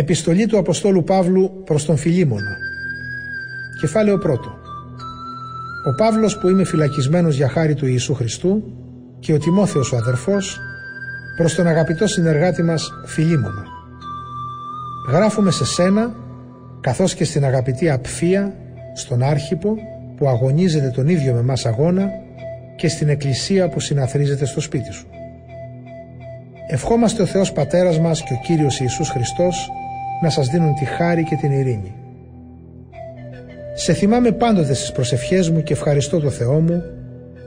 Επιστολή του Αποστόλου Παύλου προς τον Φιλίμωνα Κεφάλαιο πρώτο. Ο Παύλος που είμαι φυλακισμένος για χάρη του Ιησού Χριστού και ο Τιμόθεος ο αδερφός προς τον αγαπητό συνεργάτη μας Φιλίμωνα Γράφουμε σε σένα καθώς και στην αγαπητή Απφία στον Άρχιπο που αγωνίζεται τον ίδιο με μας αγώνα και στην Εκκλησία που συναθρίζεται στο σπίτι σου. Ευχόμαστε ο Θεός Πατέρας μας και ο Κύριος Ιησούς Χριστός να σας δίνουν τη χάρη και την ειρήνη. Σε θυμάμαι πάντοτε στις προσευχές μου και ευχαριστώ το Θεό μου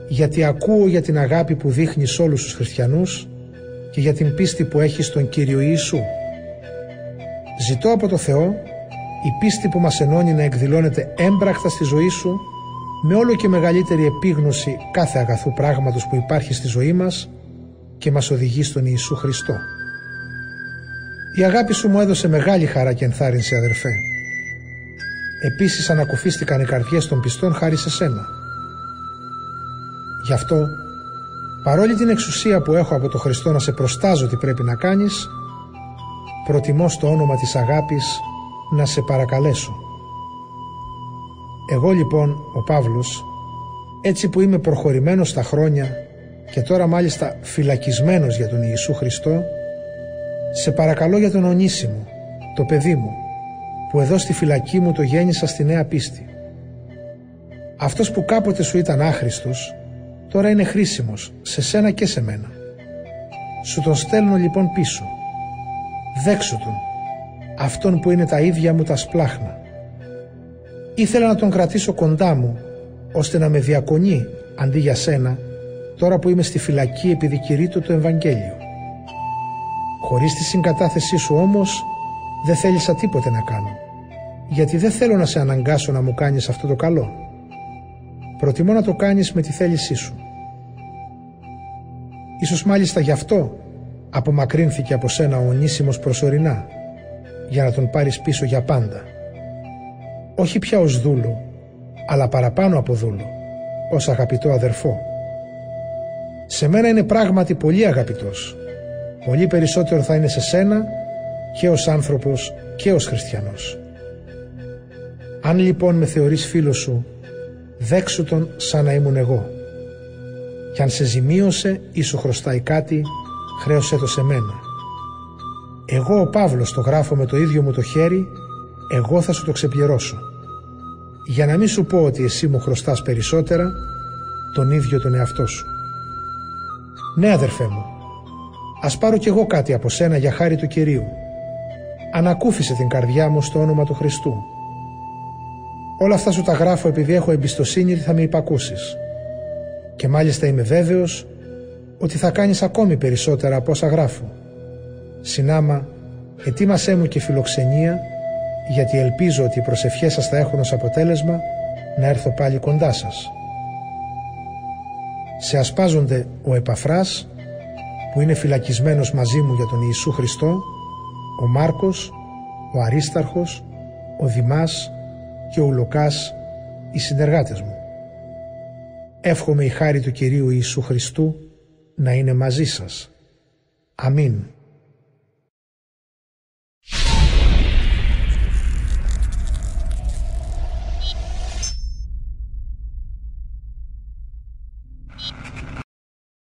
γιατί ακούω για την αγάπη που δείχνει σε όλους τους χριστιανούς και για την πίστη που έχει στον Κύριο Ιησού. Ζητώ από το Θεό η πίστη που μας ενώνει να εκδηλώνεται έμπρακτα στη ζωή σου με όλο και μεγαλύτερη επίγνωση κάθε αγαθού πράγματος που υπάρχει στη ζωή μας και μας οδηγεί στον Ιησού Χριστό. Η αγάπη σου μου έδωσε μεγάλη χαρά και ενθάρρυνση αδερφέ. Επίσης ανακουφίστηκαν οι καρδιές των πιστών χάρη σε σένα. Γι' αυτό, παρόλη την εξουσία που έχω από το Χριστό να σε προστάζω τι πρέπει να κάνεις, προτιμώ στο όνομα της αγάπης να σε παρακαλέσω. Εγώ λοιπόν, ο Παύλος, έτσι που είμαι προχωρημένος στα χρόνια και τώρα μάλιστα φυλακισμένος για τον Ιησού Χριστό, σε παρακαλώ για τον Ονίσιμο, το παιδί μου, που εδώ στη φυλακή μου το γέννησα στη νέα πίστη. Αυτός που κάποτε σου ήταν άχρηστος, τώρα είναι χρήσιμος σε σένα και σε μένα. Σου τον στέλνω λοιπόν πίσω. Δέξου τον, αυτόν που είναι τα ίδια μου τα σπλάχνα. Ήθελα να τον κρατήσω κοντά μου, ώστε να με διακονεί αντί για σένα, τώρα που είμαι στη φυλακή επειδή κηρύττω το Ευαγγέλιο. Χωρίς τη συγκατάθεσή σου όμως δεν θέλησα τίποτε να κάνω. Γιατί δεν θέλω να σε αναγκάσω να μου κάνεις αυτό το καλό. Προτιμώ να το κάνεις με τη θέλησή σου. Ίσως μάλιστα γι' αυτό απομακρύνθηκε από σένα ο Ονίσιμος προσωρινά για να τον πάρεις πίσω για πάντα. Όχι πια ως δούλο, αλλά παραπάνω από δούλο, ως αγαπητό αδερφό. Σε μένα είναι πράγματι πολύ αγαπητός πολύ περισσότερο θα είναι σε σένα και ως άνθρωπος και ως χριστιανός. Αν λοιπόν με θεωρείς φίλος σου, δέξου τον σαν να ήμουν εγώ. Κι αν σε ζημίωσε ή σου χρωστάει κάτι, χρέωσέ το σε μένα. Εγώ ο Παύλος το γράφω με το ίδιο μου το χέρι, εγώ θα σου το ξεπληρώσω. Για να μην σου πω ότι εσύ μου χρωστάς περισσότερα, τον ίδιο τον εαυτό σου. Ναι αδερφέ μου, Ας πάρω κι εγώ κάτι από σένα για χάρη του Κυρίου. Ανακούφισε την καρδιά μου στο όνομα του Χριστού. Όλα αυτά σου τα γράφω επειδή έχω εμπιστοσύνη ότι θα με υπακούσεις. Και μάλιστα είμαι βέβαιος ότι θα κάνεις ακόμη περισσότερα από όσα γράφω. Συνάμα, ετοίμασέ μου και φιλοξενία, γιατί ελπίζω ότι οι προσευχές σας θα έχουν ως αποτέλεσμα να έρθω πάλι κοντά σας. Σε ασπάζονται ο Επαφράς, που είναι φυλακισμένος μαζί μου για τον Ιησού Χριστό, ο Μάρκος, ο Αρίσταρχος, ο Δημάς και ο Λουκάς, οι συνεργάτες μου. Εύχομαι η χάρη του Κυρίου Ιησού Χριστού να είναι μαζί σας. Αμήν.